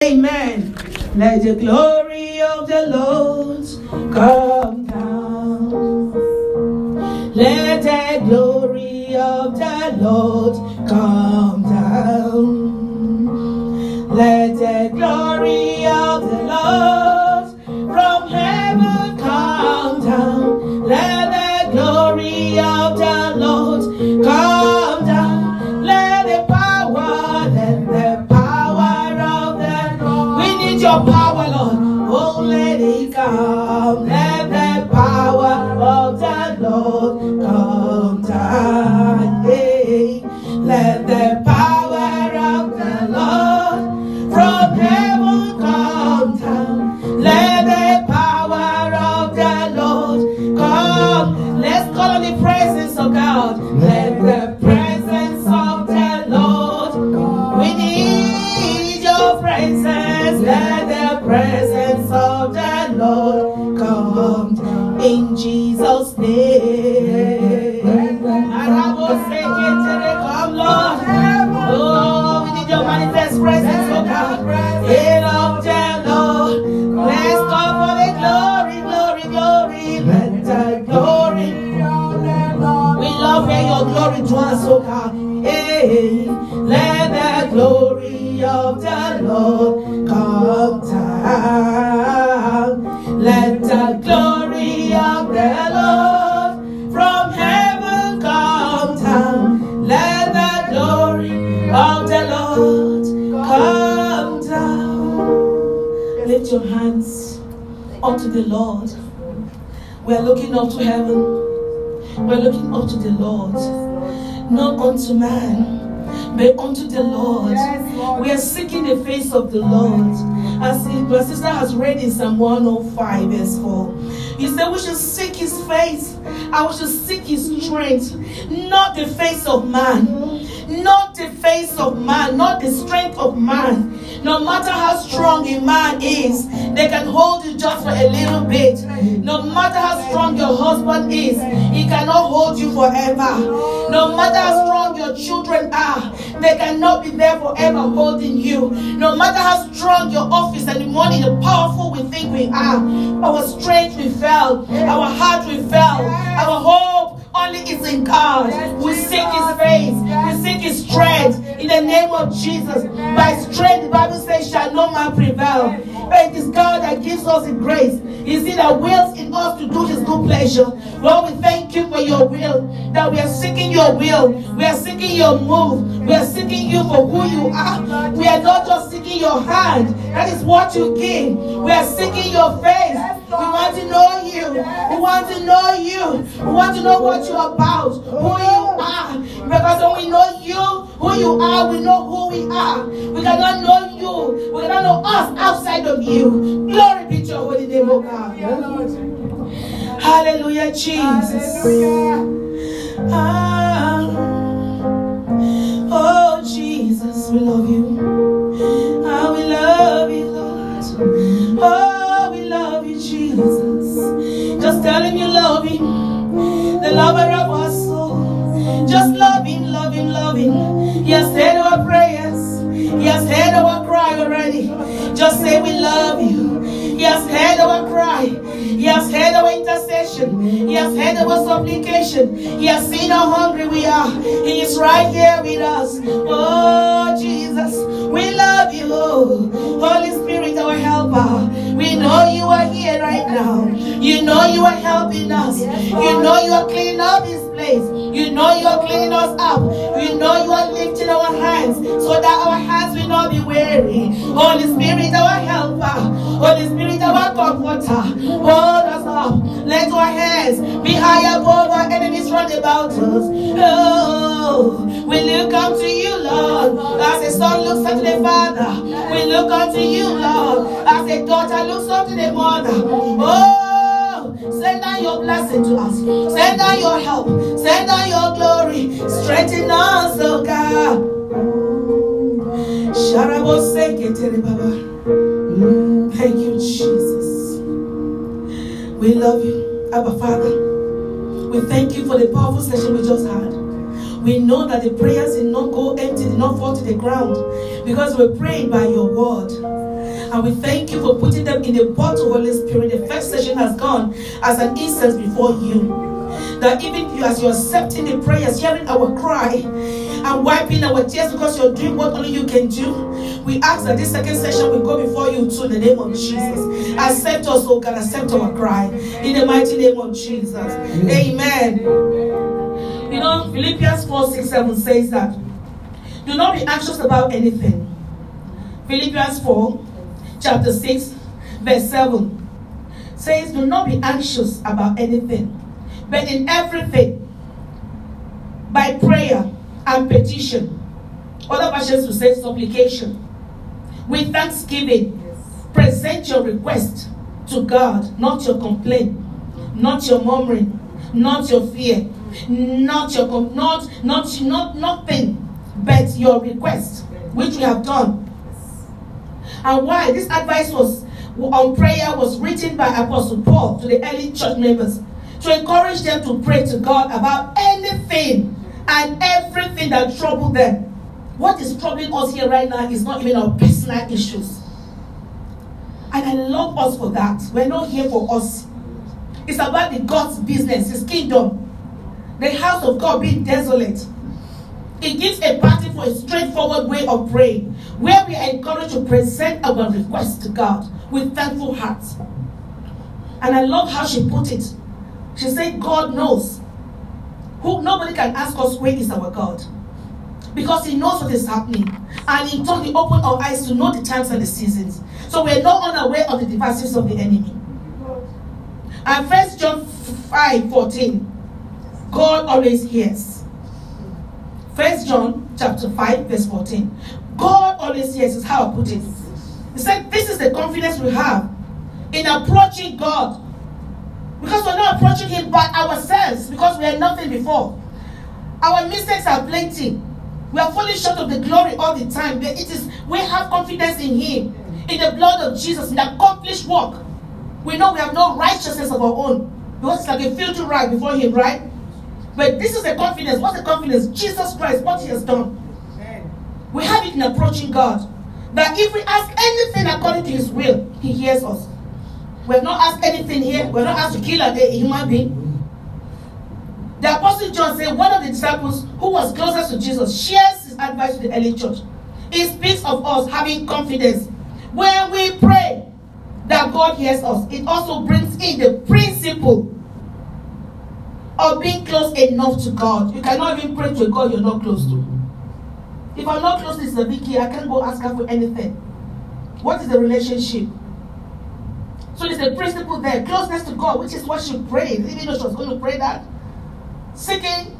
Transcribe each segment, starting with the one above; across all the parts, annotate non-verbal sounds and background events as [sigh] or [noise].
Amen. Let the glory of the Lord come down. Let the glory of the Lord come down. Let the glory your. Let the presence of the Lord come in Jesus' name. The Lord. We're looking up to heaven. We're looking up to the Lord, not unto man, but unto the Lord. We are seeking the face of the Lord. As my sister has read in Psalm 105, verse 4. He said, We should seek his face. I we should seek his strength, not the face of man. Not the face of man, not the strength of man. No matter how strong a man is, they can hold you just for a little bit. No matter how strong your husband is, he cannot hold you forever. No matter how strong your children are, they cannot be there forever holding you. No matter how strong your office and the money, the powerful we think we are, our strength we fell, our heart we fell, our hope only is in God. We seek His face, we seek His strength in the name of Jesus. By strength, the Bible says, shall no man prevail. But it is God that gives us the grace. Is it that wills in us to do His good pleasure? Lord, we thank you for your will, that we are seeking your will, we are seeking your move, we are seeking you for who you are. We are not just seeking your hand, that is what you give. We are seeking your face. We want to know you. We want to know you. We want to know what you're about, who you are. Because when we know you, who you are, we know who we are. We cannot know you. We cannot know us outside of you. Glory be to your holy name, oh God. Hallelujah, Jesus. Hallelujah. Ah. Oh, Jesus, we love you. Just tell him you love him. The lover of our soul. Just him, love him. He has heard our prayers. He has heard our cry already. Just say we love you. He has heard our cry. He has heard our intercession. He has heard our supplication. He has seen how hungry we are. He is right here with us. Oh, Jesus, we love you. Holy Spirit, our know you are here right now. You know you are helping us. You know you are cleaning up this place. You know you are cleaning us up. You know you are lifting our hands so that our hands weary. Holy Spirit, our helper. Holy Spirit, our comforter. Hold us up. Let our hands be high above our enemies round about us. Oh, we look unto you, Lord. As a son looks unto the father, we look unto you, Lord. As a daughter looks unto the mother. Oh, send down your blessing to us. Send down your help. Send down your glory. Strengthen us, oh God. Mm, Thank you, Jesus. We love you, Abba Father. We thank you for the powerful session we just had. We know that the prayers did not go empty, did not fall to the ground because we prayed by your word. And we thank you for putting them in the bottle, of Holy Spirit. The first session has gone as an incense before you. That even you, as you're accepting the prayers, hearing our cry, and wiping our tears because you're doing what only you can do. We ask that this second session will go before you too in the name of Jesus. Accept us, oh God, accept our cry in the mighty name of Jesus. Amen. You know, Philippians 4 6 7 says that do not be anxious about anything. Philippians 4, chapter 6, verse 7 says, Do not be anxious about anything, but in everything, by prayer and petition. Other versions will say supplication. With thanksgiving, yes. present your request to God, not your complaint, not your murmuring, not your fear, not your com- not not not nothing but your request, which we have done. And why this advice was on prayer was written by Apostle Paul to the early church members to encourage them to pray to God about anything and everything that troubled them. What is troubling us here right now is not even our personal issues. And I love us for that. We're not here for us. It's about the God's business, His kingdom. The house of God being desolate. It gives a pattern for a straightforward way of praying, where we are encouraged to present our requests to God with thankful hearts. And I love how she put it. She said, God knows who nobody can ask us where is our God. Because he knows what is happening. And he told he opened our eyes to know the times and the seasons. So we're not unaware of the devices of the enemy. And first John 5 14. God always hears. First John chapter 5, verse 14. God always hears is how I put it. He said, This is the confidence we have in approaching God because we're not approaching Him by ourselves, because we are nothing before. Our mistakes are plenty. We are falling short of the glory all the time. But it is we have confidence in Him, in the blood of Jesus, in the accomplished work. We know we have no righteousness of our own. Because it's like a filthy right before Him, right? But this is the confidence. What's the confidence? Jesus Christ, what He has done. We have it in approaching God. That if we ask anything according to His will, He hears us. We have not asked anything here. We have not asked to kill a human being. The Apostle John said one of the disciples who was closest to Jesus shares his advice to the early church. He speaks of us having confidence. When we pray that God hears us, it also brings in the principle of being close enough to God. You cannot even pray to a God you're not close to. If I'm not close to this is a big key, I can't go ask her for anything. What is the relationship? So there's a principle there, closeness to God, which is what she prayed, even though she was going to pray that. Seeking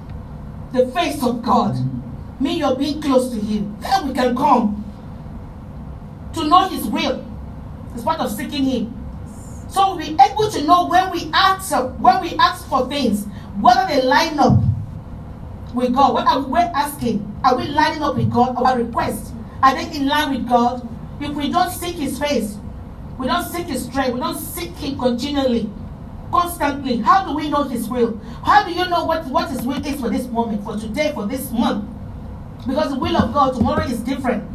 the face of God. Mm-hmm. Me, you're being close to Him. Then we can come to know His will. It's part of seeking Him. So we'll be able to know when we ask when we ask for things, whether they line up with God. What are we asking? Are we lining up with God? Our requests are they in line with God? If we don't seek His face, we don't seek His strength. We don't seek Him continually, constantly. How do we know His will? How do you know what, what His will is for this moment, for today, for this month? Because the will of God tomorrow is different.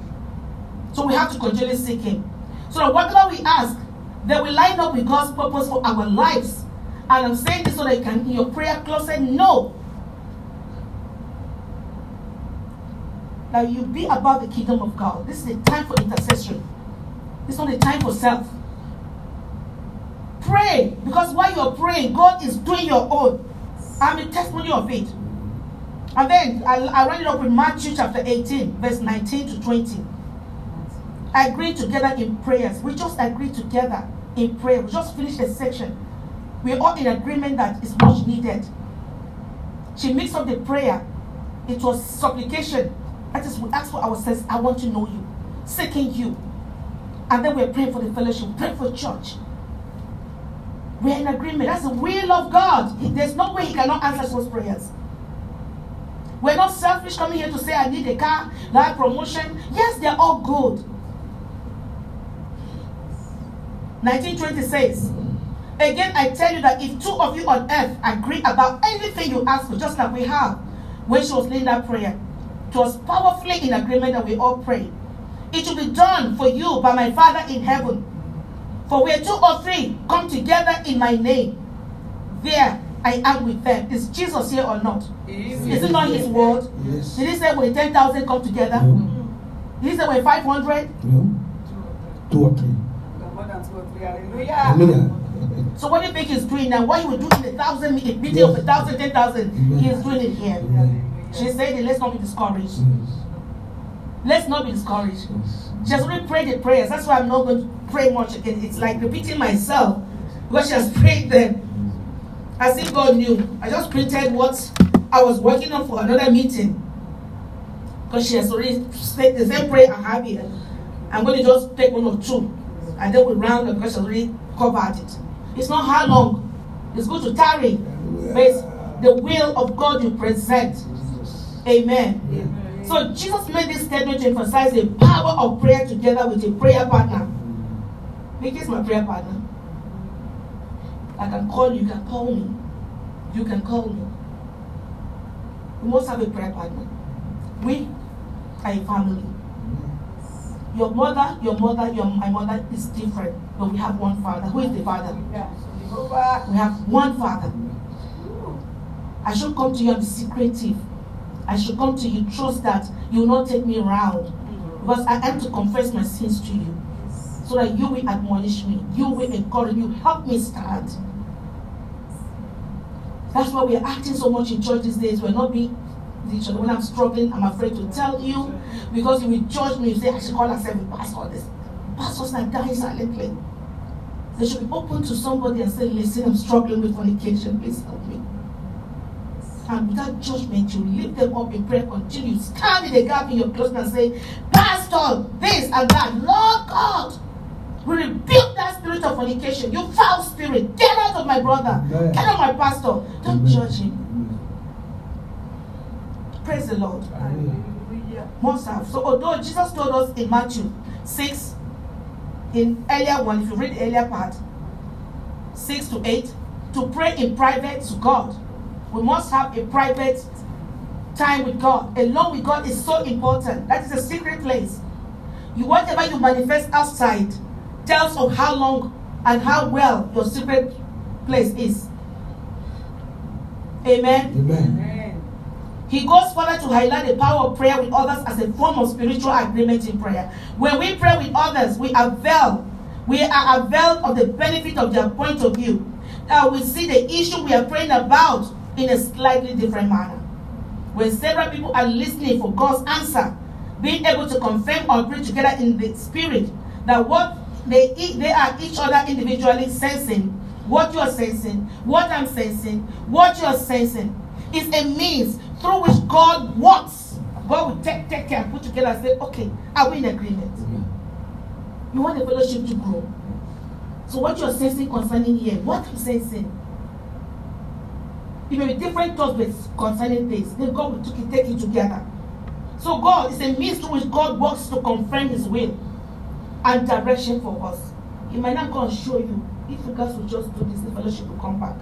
So we have to continually seek Him. So whatever we ask, that we line up with God's purpose for our lives. And I'm saying this so that you can hear your prayer closer. No. Now you be about the kingdom of God. This is the time for intercession. It's not a time for self. Pray because while you're praying, God is doing your own. I'm a testimony of it. And then I, I read it up with Matthew chapter 18, verse 19 to 20. Agree together in prayers. We just agree together in prayer. We just finished a section. We're all in agreement that it's much needed. She mixed up the prayer. It was supplication. That is, we ask for ourselves, I want to know you, seeking you. And then we're praying for the fellowship, praying for church. We're in agreement. That's the will of God. There's no way He cannot answer those prayers. We're not selfish coming here to say, I need a car, that promotion. Yes, they're all good. 1920 says, Again, I tell you that if two of you on earth agree about anything you ask for, just like we have, when she was leading that prayer, it was powerfully in agreement that we all pray it will be done for you by my Father in heaven. For where two or three come together in my name, there I am with them. Is Jesus here or not? Yes. Is it not his word? Yes. Did he say when 10,000 come together? No. Did he say when 500? No. Two or three. Two or three. Hallelujah. Hallelujah. So what do you think he's doing now? What he would do in a thousand, a meeting yes. of a thousand, ten thousand, he is doing it here. She said, let's not be discouraged. Yes. Let's not be discouraged. She has already prayed the prayers. That's why I'm not going to pray much again. It's like repeating myself because she has prayed them. As if God knew. I just printed what I was working on for another meeting. Because she has already said the same prayer I have here. I'm going to just take one or two. And then we round because she already covered it. It's not how long. It's good to tarry. But the will of God you present. Amen. Amen. So Jesus made this statement to emphasize the power of prayer together with a prayer partner. Is my prayer partner. I can call you, you can call me. You can call me. We must have a prayer partner. We are a family. Your mother, your mother, your my mother is different, but we have one father. Who is the father? We have one father. I should come to you and be secretive. I should come to you, trust that you will not take me around. Because I am to confess my sins to you. So that you will admonish me. You will encourage you Help me stand. That's why we are acting so much in church these days. We're not being each other. When I'm struggling, I'm afraid to tell you because you will judge me. You say, I should call myself a pastor. This pastors are dying silently. They should be open to somebody and say, Listen, I'm struggling with fornication. Please help me. And without judgment, you lift them up in prayer. Continue. Stand in the gap in your closet and say, Pastor, this and that. Lord God, we rebuke that spirit of fornication. You foul spirit. Get out of my brother. Get out of my pastor. Don't judge him. Praise the Lord. Must have. So although Jesus told us in Matthew 6, in earlier one, if you read the earlier part, 6 to 8, to pray in private to God. We must have a private time with God. Alone with God is so important. That is a secret place. You whatever you manifest outside tells of how long and how well your secret place is. Amen. Amen. He goes further to highlight the power of prayer with others as a form of spiritual agreement in prayer. When we pray with others, we avail, we are availed of the benefit of their point of view. Now we see the issue we are praying about in a slightly different manner. When several people are listening for God's answer, being able to confirm or agree together in the spirit that what they they are each other individually sensing, what you are sensing, what I'm sensing, what you are sensing, is a means through which God wants. God will take, take care and put together and say, okay, are we in agreement? You want the fellowship to grow. So what you're sensing concerning here, what I'm sensing, it may be different thoughts concerning this. Then God will take it, take it together. So God is a means through which God works to confirm his will and direction for us. He might not go and show you. If you guys will just do this, the fellowship will come back.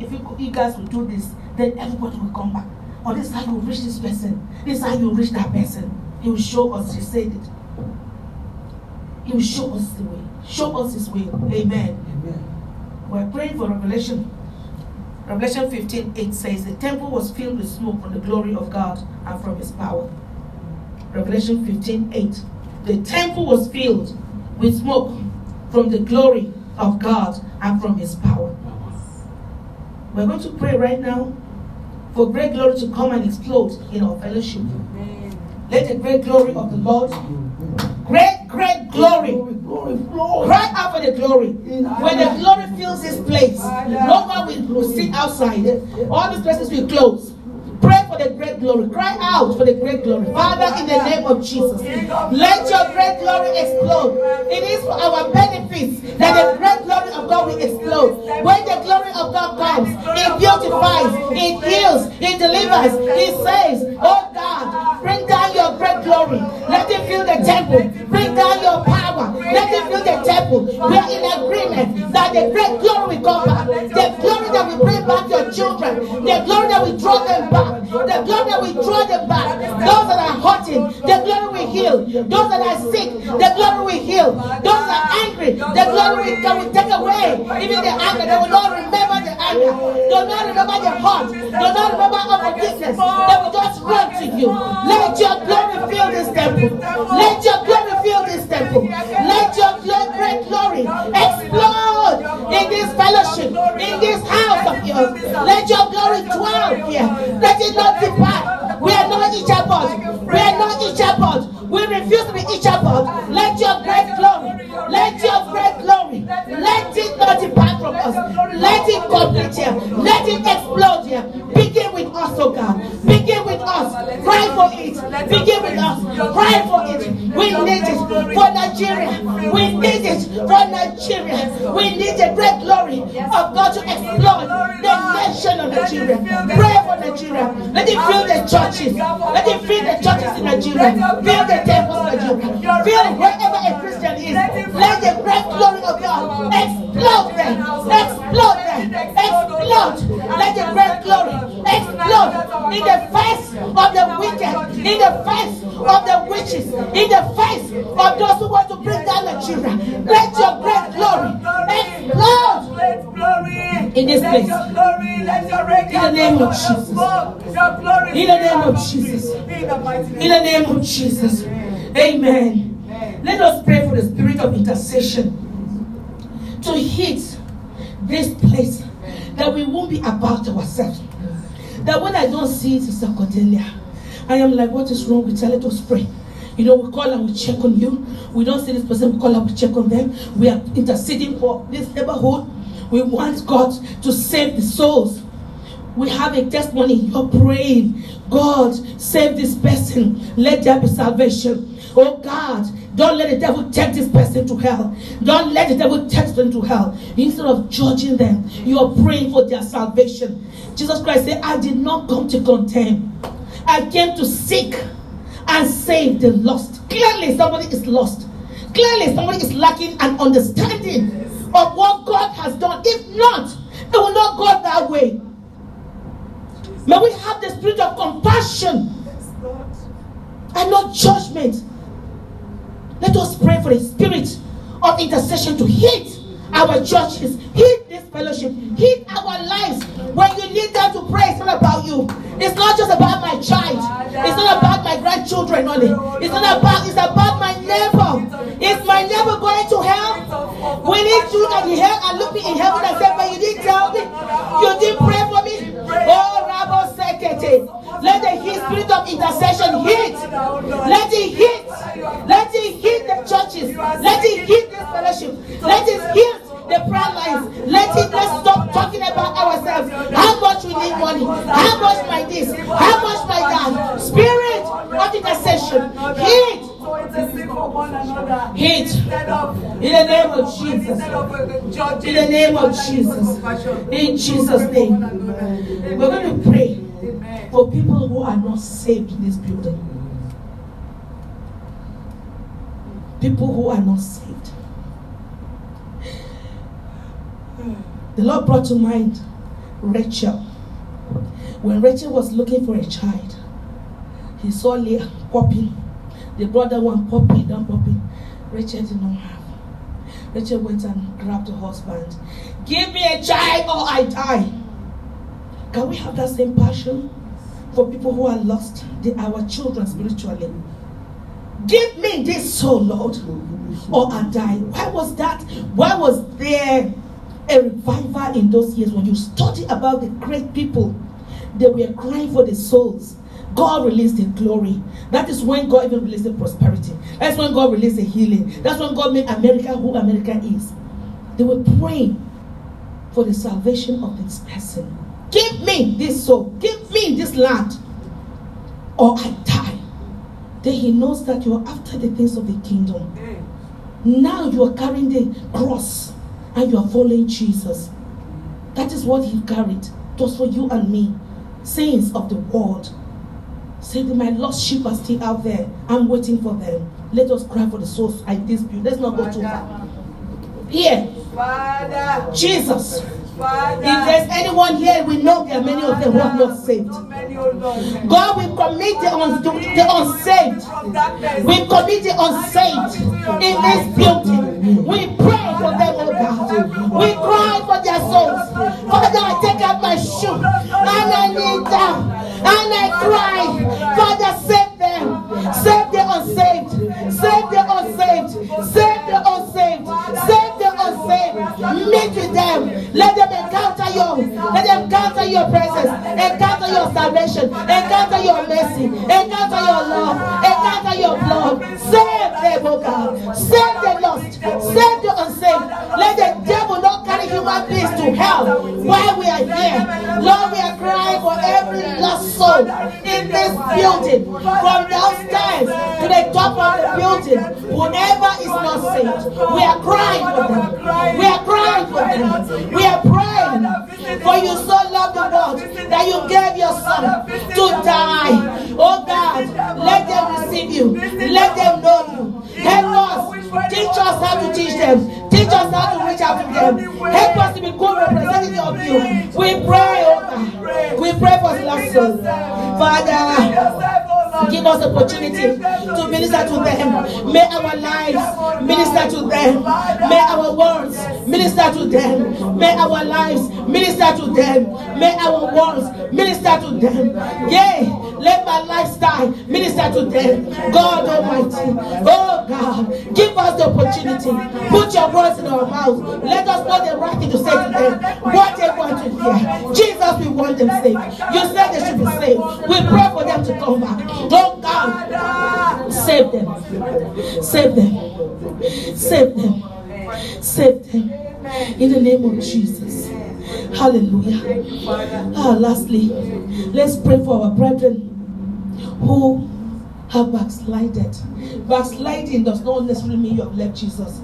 If you, you guys will do this, then everybody will come back. Or this is how you reach this person. This is how you reach that person. He will show us. He said it. He will show us the way. Show us his way. Amen. Amen. We're praying for Revelation. Revelation 15 8 says, The temple was filled with smoke from the glory of God and from his power. Revelation 15 8. The temple was filled with smoke from the glory of God and from his power. We're going to pray right now for great glory to come and explode in our fellowship. Let the great glory of the Lord, great, great glory, cry out for the glory. When the glory fills this place, no one will sit outside. All these places will close. Pray for the great glory. Cry out for the great glory. Father, in the name of Jesus, let your great glory explode. It is for our benefits that the great glory of God will explode. When the glory of God comes, it beautifies, it heals, it delivers, it saves. Oh God, bring down your great glory. Let it fill the temple. Bring down your power. Let it fill the temple. We are in agreement that the great glory will come back. The glory that will bring back your children. The glory that will draw them back. The glory that will draw them back. Those that are hurting, the glory heal. Those that are sick, the glory will heal. Those that are angry, the glory will take away. Even the anger, they will not remember the anger. They will not remember the hurt. They will not remember unforgiveness. They will just run to you. Let your glory fill this temple. Let your glory fill this temple. Let your great glory explode in this fellowship, in this house of yours. Let your glory dwell here. Let it not depart. We are not each other. We are not each other. We refuse to be each other. Let your great glory, let your great glory, let it not depart from us. Let it complete here. Let it Fill the churches in Nigeria. Fill the In the name of Jesus. Amen. Let us pray for the spirit of intercession to hit this place that we won't be about ourselves. That when I don't see it, Cordelia, I am like, what is wrong with her? Let us pray. You know, we call and we check on you. We don't see this person, we call and we check on them. We are interceding for this neighborhood. We want God to save the souls. We have a testimony. You're praying, God, save this person. Let there be salvation. Oh God, don't let the devil take this person to hell. Don't let the devil take them to hell. Instead of judging them, you are praying for their salvation. Jesus Christ said, I did not come to condemn. I came to seek and save the lost. Clearly, somebody is lost. Clearly, somebody is lacking an understanding of what God has done. If not, it will not go that way. May we have the spirit of compassion and not judgment. Let us pray for the spirit of intercession to hit our churches, hit this fellowship, hit our lives. When you need them to pray, it's not about you. It's not just about my child. It's not about my grandchildren only. It's not about, it's about my neighbor. Is my neighbor going to hell? We need you at the hell and look me in heaven and say, but you didn't tell me. You didn't pray for me. Oh, Let the hit spirit of intercession hit. Let it hit. Let it hit the churches. Let it hit this fellowship. Let it hit the prayer lines. Let it let's stop talking about ourselves. How much we need money. How much my this. How much my that. Spirit of intercession. Hit. Hit. In the name of Jesus. In the name of Jesus. In Jesus' name. We're going to pray for people who are not saved in this building. People who are not saved. The Lord brought to mind Rachel. When Rachel was looking for a child, he saw Leah popping. The brother one popping, down popping. Rachel did not have. Rachel went and grabbed her husband. Give me a child or I die. Can we have that same passion for people who are lost, the, our children spiritually? Give me this soul, Lord, or I die. Why was that? Why was there a revival in those years when you study about the great people? They were crying for the souls. God released the glory. That is when God even released the prosperity. That's when God released the healing. That's when God made America who America is. They were praying for the salvation of this person. Give me this soul. Give me this land. Or I die. Then he knows that you are after the things of the kingdom. Now you are carrying the cross and you are following Jesus. That is what he carried. It was for you and me, saints of the world. Say that my lost sheep are still out there. I'm waiting for them. Let us cry for the souls I dispute. Let's not go too far. Here, Father. Jesus, Father. If there's anyone here, we know there are many of them who are not saved. Oh. God, we commit the, un- the unsaved. We commit the unsaved in this building. We pray for them, oh God. We cry for their souls. Father, I take out my shoe and I kneel down and I cry. Father, save them. Save the unsaved. Save the unsaved. Save Meet with them. Let them encounter you. Let them encounter your presence. Encounter your salvation. Encounter your mercy. Encounter your love. Encounter your blood. Save them, oh God. Save the lost. Save the unsaved. Let the devil not carry human beings to hell while we are here. Lord, we are crying for every lost soul in this building. From downstairs to the top of the building. Whoever is not saved, we are crying for them. We are crying for them. We are praying. For you so loved the world that you gave your son to die. Oh God, let them receive you. Let them know you. Help us. Teach us how to teach them. Teach us how to reach out to them. Help us to be good representative of you. We pray, oh God. We pray for souls. Father, give us opportunity to minister to them. May our lives minister to them. May our words minister to them. May our lives minister to them. May our words minister to them. Yea, let my lifestyle minister to them. God Almighty. Oh God, give us the opportunity. Put your words in our mouths. Let us know the right thing to say to them. What they want to hear. Jesus, we want them saved. You said they should be saved. We pray for them to come back. Oh God, save them. Save them. Save them. Save them. In the name of Jesus. Hallelujah. Ah, lastly, let's pray for our brethren who have backslided. Backsliding does not necessarily mean you have left Jesus.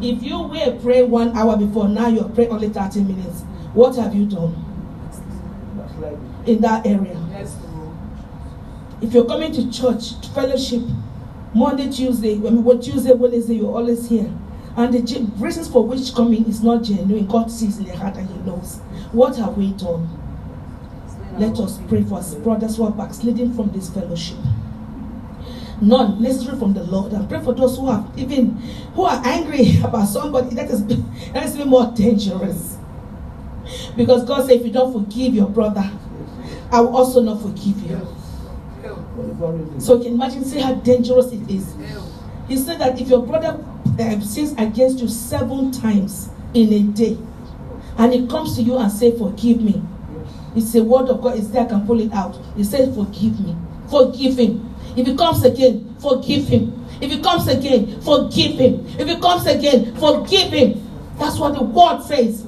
If you were pray one hour before, now you pray only 30 minutes. What have you done in that area? If you're coming to church, to fellowship, Monday, Tuesday, I mean, what Tuesday, Wednesday, you're always here. And the reasons for which coming is not genuine, God sees in the heart and He knows. What have we done? Let us pray for us brothers who are backsliding from this fellowship. None necessary from the Lord. And pray for those who have even who are angry [laughs] about somebody. That is that is even more dangerous. Because God said, if you don't forgive your brother, I will also not forgive you. So you can imagine, see how dangerous it is. He said that if your brother um, sins against you seven times in a day, and he comes to you and say, "Forgive me," it's a word of God. It's there. I can pull it out. He says, "Forgive me, forgive him." If he comes again, forgive him. If he comes again, forgive him. If he comes again, forgive him. That's what the word says.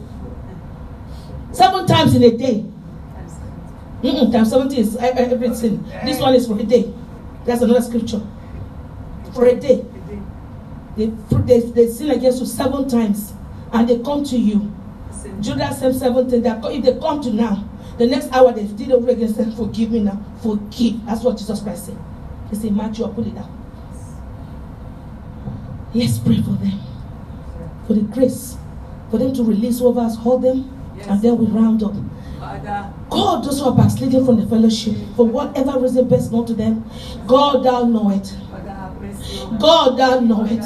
Seven times in a day. Mm-mm, times 70 is everything. This one is for a day. That's another scripture. For a day. They, they, they sin against you seven times and they come to you. Judas same seven thing. They, if they come to now, the next hour they did over again, say, Forgive me now. Forgive. That's what Jesus Christ said. He said, Matthew, pull it down. Let's pray for them. For the grace. For them to release over us, hold them, and then we round up. God, those who are backsliding from the fellowship, for whatever reason best known to them, God, thou know it. Father, have mercy on us. God, thou know it.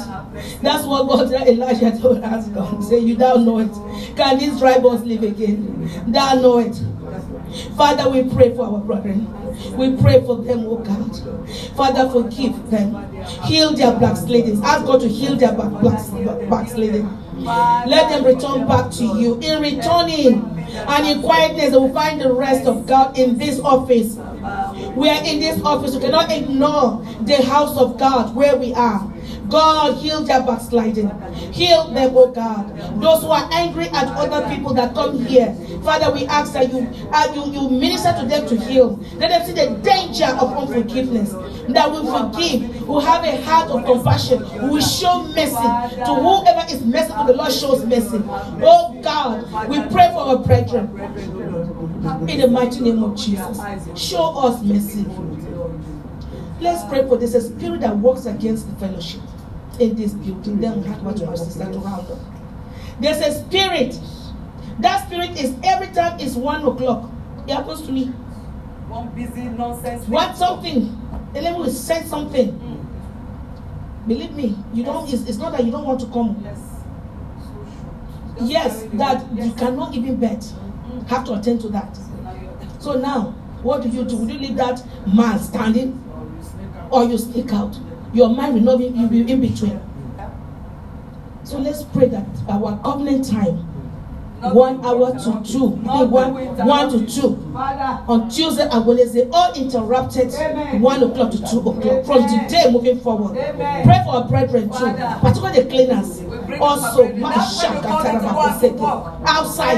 That's what God Elijah told us. God say, You thou know it. Can these dry bones live again? Thou know it. Father, we pray for our brethren. We pray for them, oh God. Father, forgive them. Heal their backslidings. Ask God to heal their back, back, backsliding. Let them return back to you. In returning and in quietness, they will find the rest of God in this office. We are in this office. We cannot ignore the house of God where we are. God, heal their backsliding. Heal them, oh God. Those who are angry at other people that come here. Father, we ask that you, uh, you, you minister to them to heal. Let them see the danger of unforgiveness. That we forgive. We have a heart of compassion. We show mercy to whoever is merciful. The Lord shows mercy. Oh God, we pray for our brethren. In the mighty name of Jesus. Show us mercy. Let's pray for this a spirit that works against the fellowship in this building. Then we have what our sister to round up. There's a spirit That spirit is every time it's one o'clock. It happens to me. One busy nonsense. What something? Devil will send something. Mm. Believe me, you don't. It's, it's not that you don't want to come. Yes. So. Yes, that weight. you Yes. cannot even bet. Have to attend to that. So now you're- So now, what do you do? Will you leave that man standing, or you sneak out? Your mind will not be, in between. So let's pray that our covenant time, one hour to two, one, one to two. On Tuesday and Wednesday, all interrupted one o'clock to two o'clock from today moving forward. Pray for our brethren too, particularly the cleaners. Also, up our brethren. That's when you Mashaka call them to go and Tarabakoseke. walk. outside,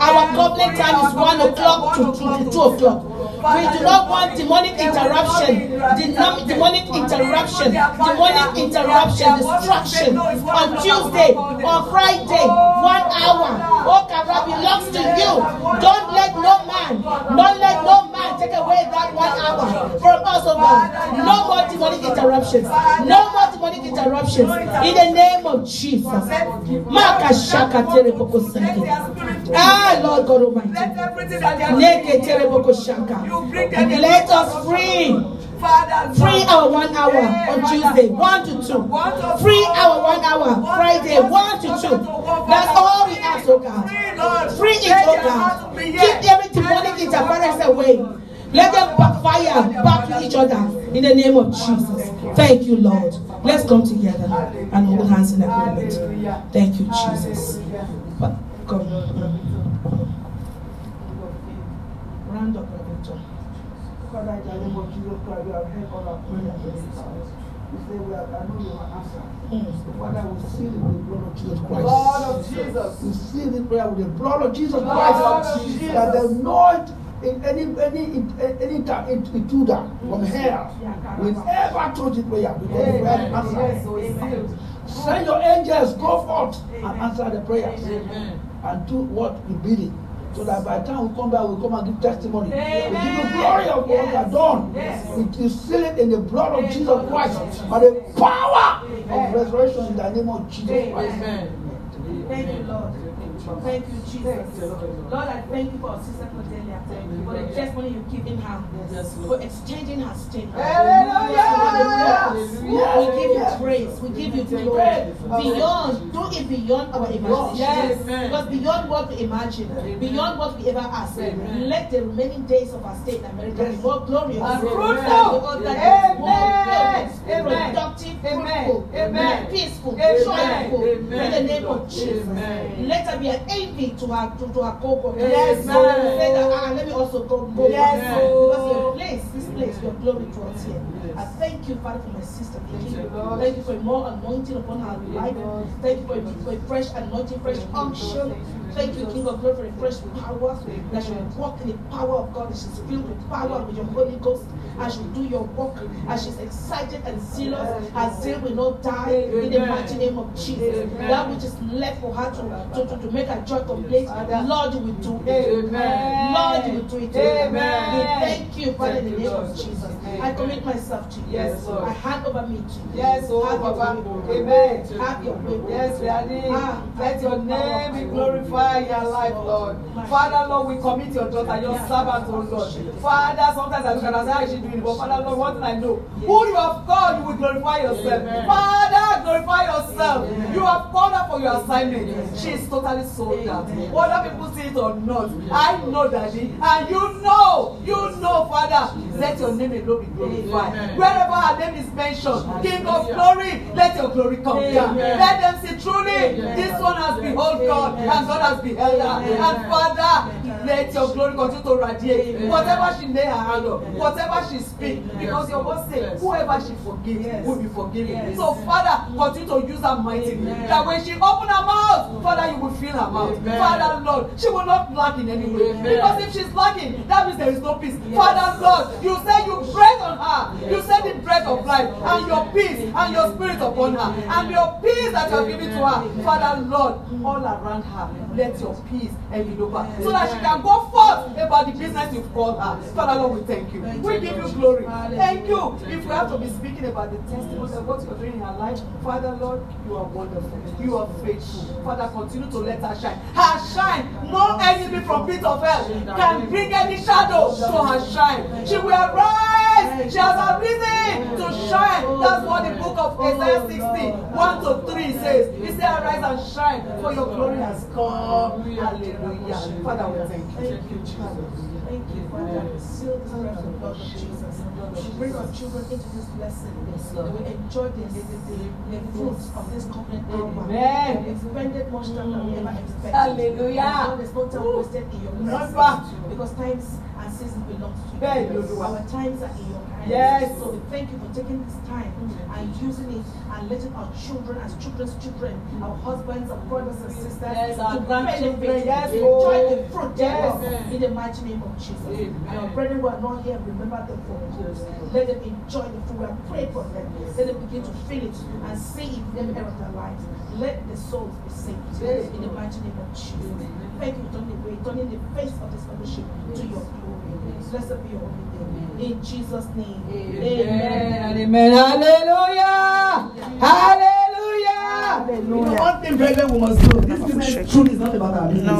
Our bring time is one o'clock to two o'clock. We do not want demonic interruption, demonic, interruption, demonic interruption, destruction "No, it's one on Tuesday, I will not call them." on Friday, one hour. Father. Oh, belongs to you. Don't let no man, don't let no man take away that one hour from us, oh God. No more demonic interruptions. No more demonic interruptions. In the name of Jesus. Maka shaka tere boko Let seke. their spirit Ah, Lord God Almighty. Neke doing tere here, boko shaka. Them Let us free. Father, Free our one hour Yeah, on. Tuesday, one to two. One Free hour one hour One Friday, one to two. That's all we ask, oh God. Free, it, oh God. Keep every demonic interference away. Let them backfire back to each other in the name of Jesus. Thank you, Lord. Let's come together and hold hands in agreement. Thank you, Jesus. But come. Round up, Father, in the name of Jesus Christ, we have heard all our prayers in this house. We say we have, I know you will answer. Mm. Father, we seal it with the blood of Jesus Christ. Blood of Jesus. We seal this prayer with the blood of Jesus Blood Christ. of Jesus. That the Lord in any any eh, any time intruder from hell will ever touch this prayer because the prayer is Amen. answered. Yes, so it's sealed. Send your angels, go forth and answer the prayers and do what you bidding. So that by the time we come back, we come and give testimony. We give the glory of what you have done. Yes. We we seal it in the blood of Amen. Jesus Christ by the power Amen. of resurrection in the name of Jesus Christ. Amen. Thank you, Lord. Thank you, Jesus. Lord, I thank you for our sister Cordelia. Thank you for the testimony you've given her. For exchanging her statement. Hallelujah. We give you praise. We give you glory. Beyond, do it beyond our imagination. Yes. Because beyond what we imagine, beyond what we ever ask, Amen. let the remaining days of our stay in America be more glorious. And fruitful. Because that is more Amen. Amen. productive, Amen. fruitful, Amen. peaceful, Amen. joyful. In the name of Jesus. Amen. Let her be an envy to her to, to her co-workers. Yes, So say that ah, let me also go go Yes, back. Lord. Because your place, this place, your glory dwells here. I thank you, Father, for my sister. Thank you. Thank you for more anointing upon her life. Thank you for, for a fresh anointing, fresh unction. Thank you, King of Glory, for a fresh power. That she walk in the power of God. That she's filled with power with your Holy Ghost. And she'll do your work. And she's excited and zealous. Her zeal will not die in the mighty name of Jesus. That which is left for her to, to, to, to make her joy complete, Lord, you will do it. Lord, you will do it. We thank you, Father, in the name of Jesus. I commit myself to you. Yes, Lord. I hand over me to you. Yes, oh, Have your. Amen. Have your way. Yes, Daddy. Ah, Let your name be glorified in your life, Lord. Father, Lord, we commit your daughter, your servant, oh Lord. Father, sometimes I look at her and say, how is she doing? But Father, Lord, one thing I know, who you have called, you will glorify yourself. Father, glorify yourself. You have called her for your assignment. She is totally sold out. Whether people see it or not, I know, Daddy. And you know, you know, Father, let your name alone be glorified. Wherever her name is mentioned, King of glory, let your glory come down. Amen. Let them see truly this one has beheld God and God has beheld her. And Father, let your glory continue to radiate. Whatever she lay her hand on, whatever she speaks, Amen. because your word says, whoever she forgives will be forgiven. So, Father, continue to use her mightily. Amen. That when she open her mouth, Father, you will fill her mouth. Father, Lord, she will not lack in any way. Because if she's lacking, that means there is no peace. Father, Lord, you say you breathe on her. You say the breath of life and your peace and your spirit upon her and your peace that you have given to her. Father, Lord, all around her, let your peace envelope her so that she can can go forth about the business you've called her. Father Lord, we thank you. We give you glory. Thank you. If we have to be speaking about the testimony of what you're doing in her life, Father Lord, you are wonderful. You are faithful. Father, continue to let her shine. Her shine, no enemy from pit of hell can bring any shadow to her shine. She will arise. She has arisen to shine. That's what the book of Isaiah 60, 1 to 3 says. He said, Arise and shine, for your glory has come. Hallelujah. Father, we thank you. Thank you, Jesus. Thank you, Father. Seal this with the blood of Jesus. We bring our children into this blessing. They will enjoy the, the, the, the fruits of this covenant hour. Amen. They've expended much time than we ever expected. Hallelujah. And God, There's no time wasted in your presence. Because times and seasons belong to you. Bẹ́ẹ̀ ni, Olúwa. Our times are in your hands. Yes. So we thank you for taking this time mm-hmm. and using it and letting our children as children's children, mm-hmm. our husbands, our brothers and sisters, Yes, our to grandchildren, benefit, yes, enjoy the fruit Yes. in the mighty name of Jesus. Amen. And our brethren who are not here, remember them for good. Let them enjoy the fruit. We have prayed for them. Let them begin to feel it and see it in every area of their lives. Let the souls be saved in the mighty name of Jesus. Thank you for turning the way, turning the face of this fellowship to your glory. Blessed be your holy name. In Jesus' name. Amen and amen. Hallelujah. Hallelujah. You know, one thing, brethren, we must do. This business truly is not about our business.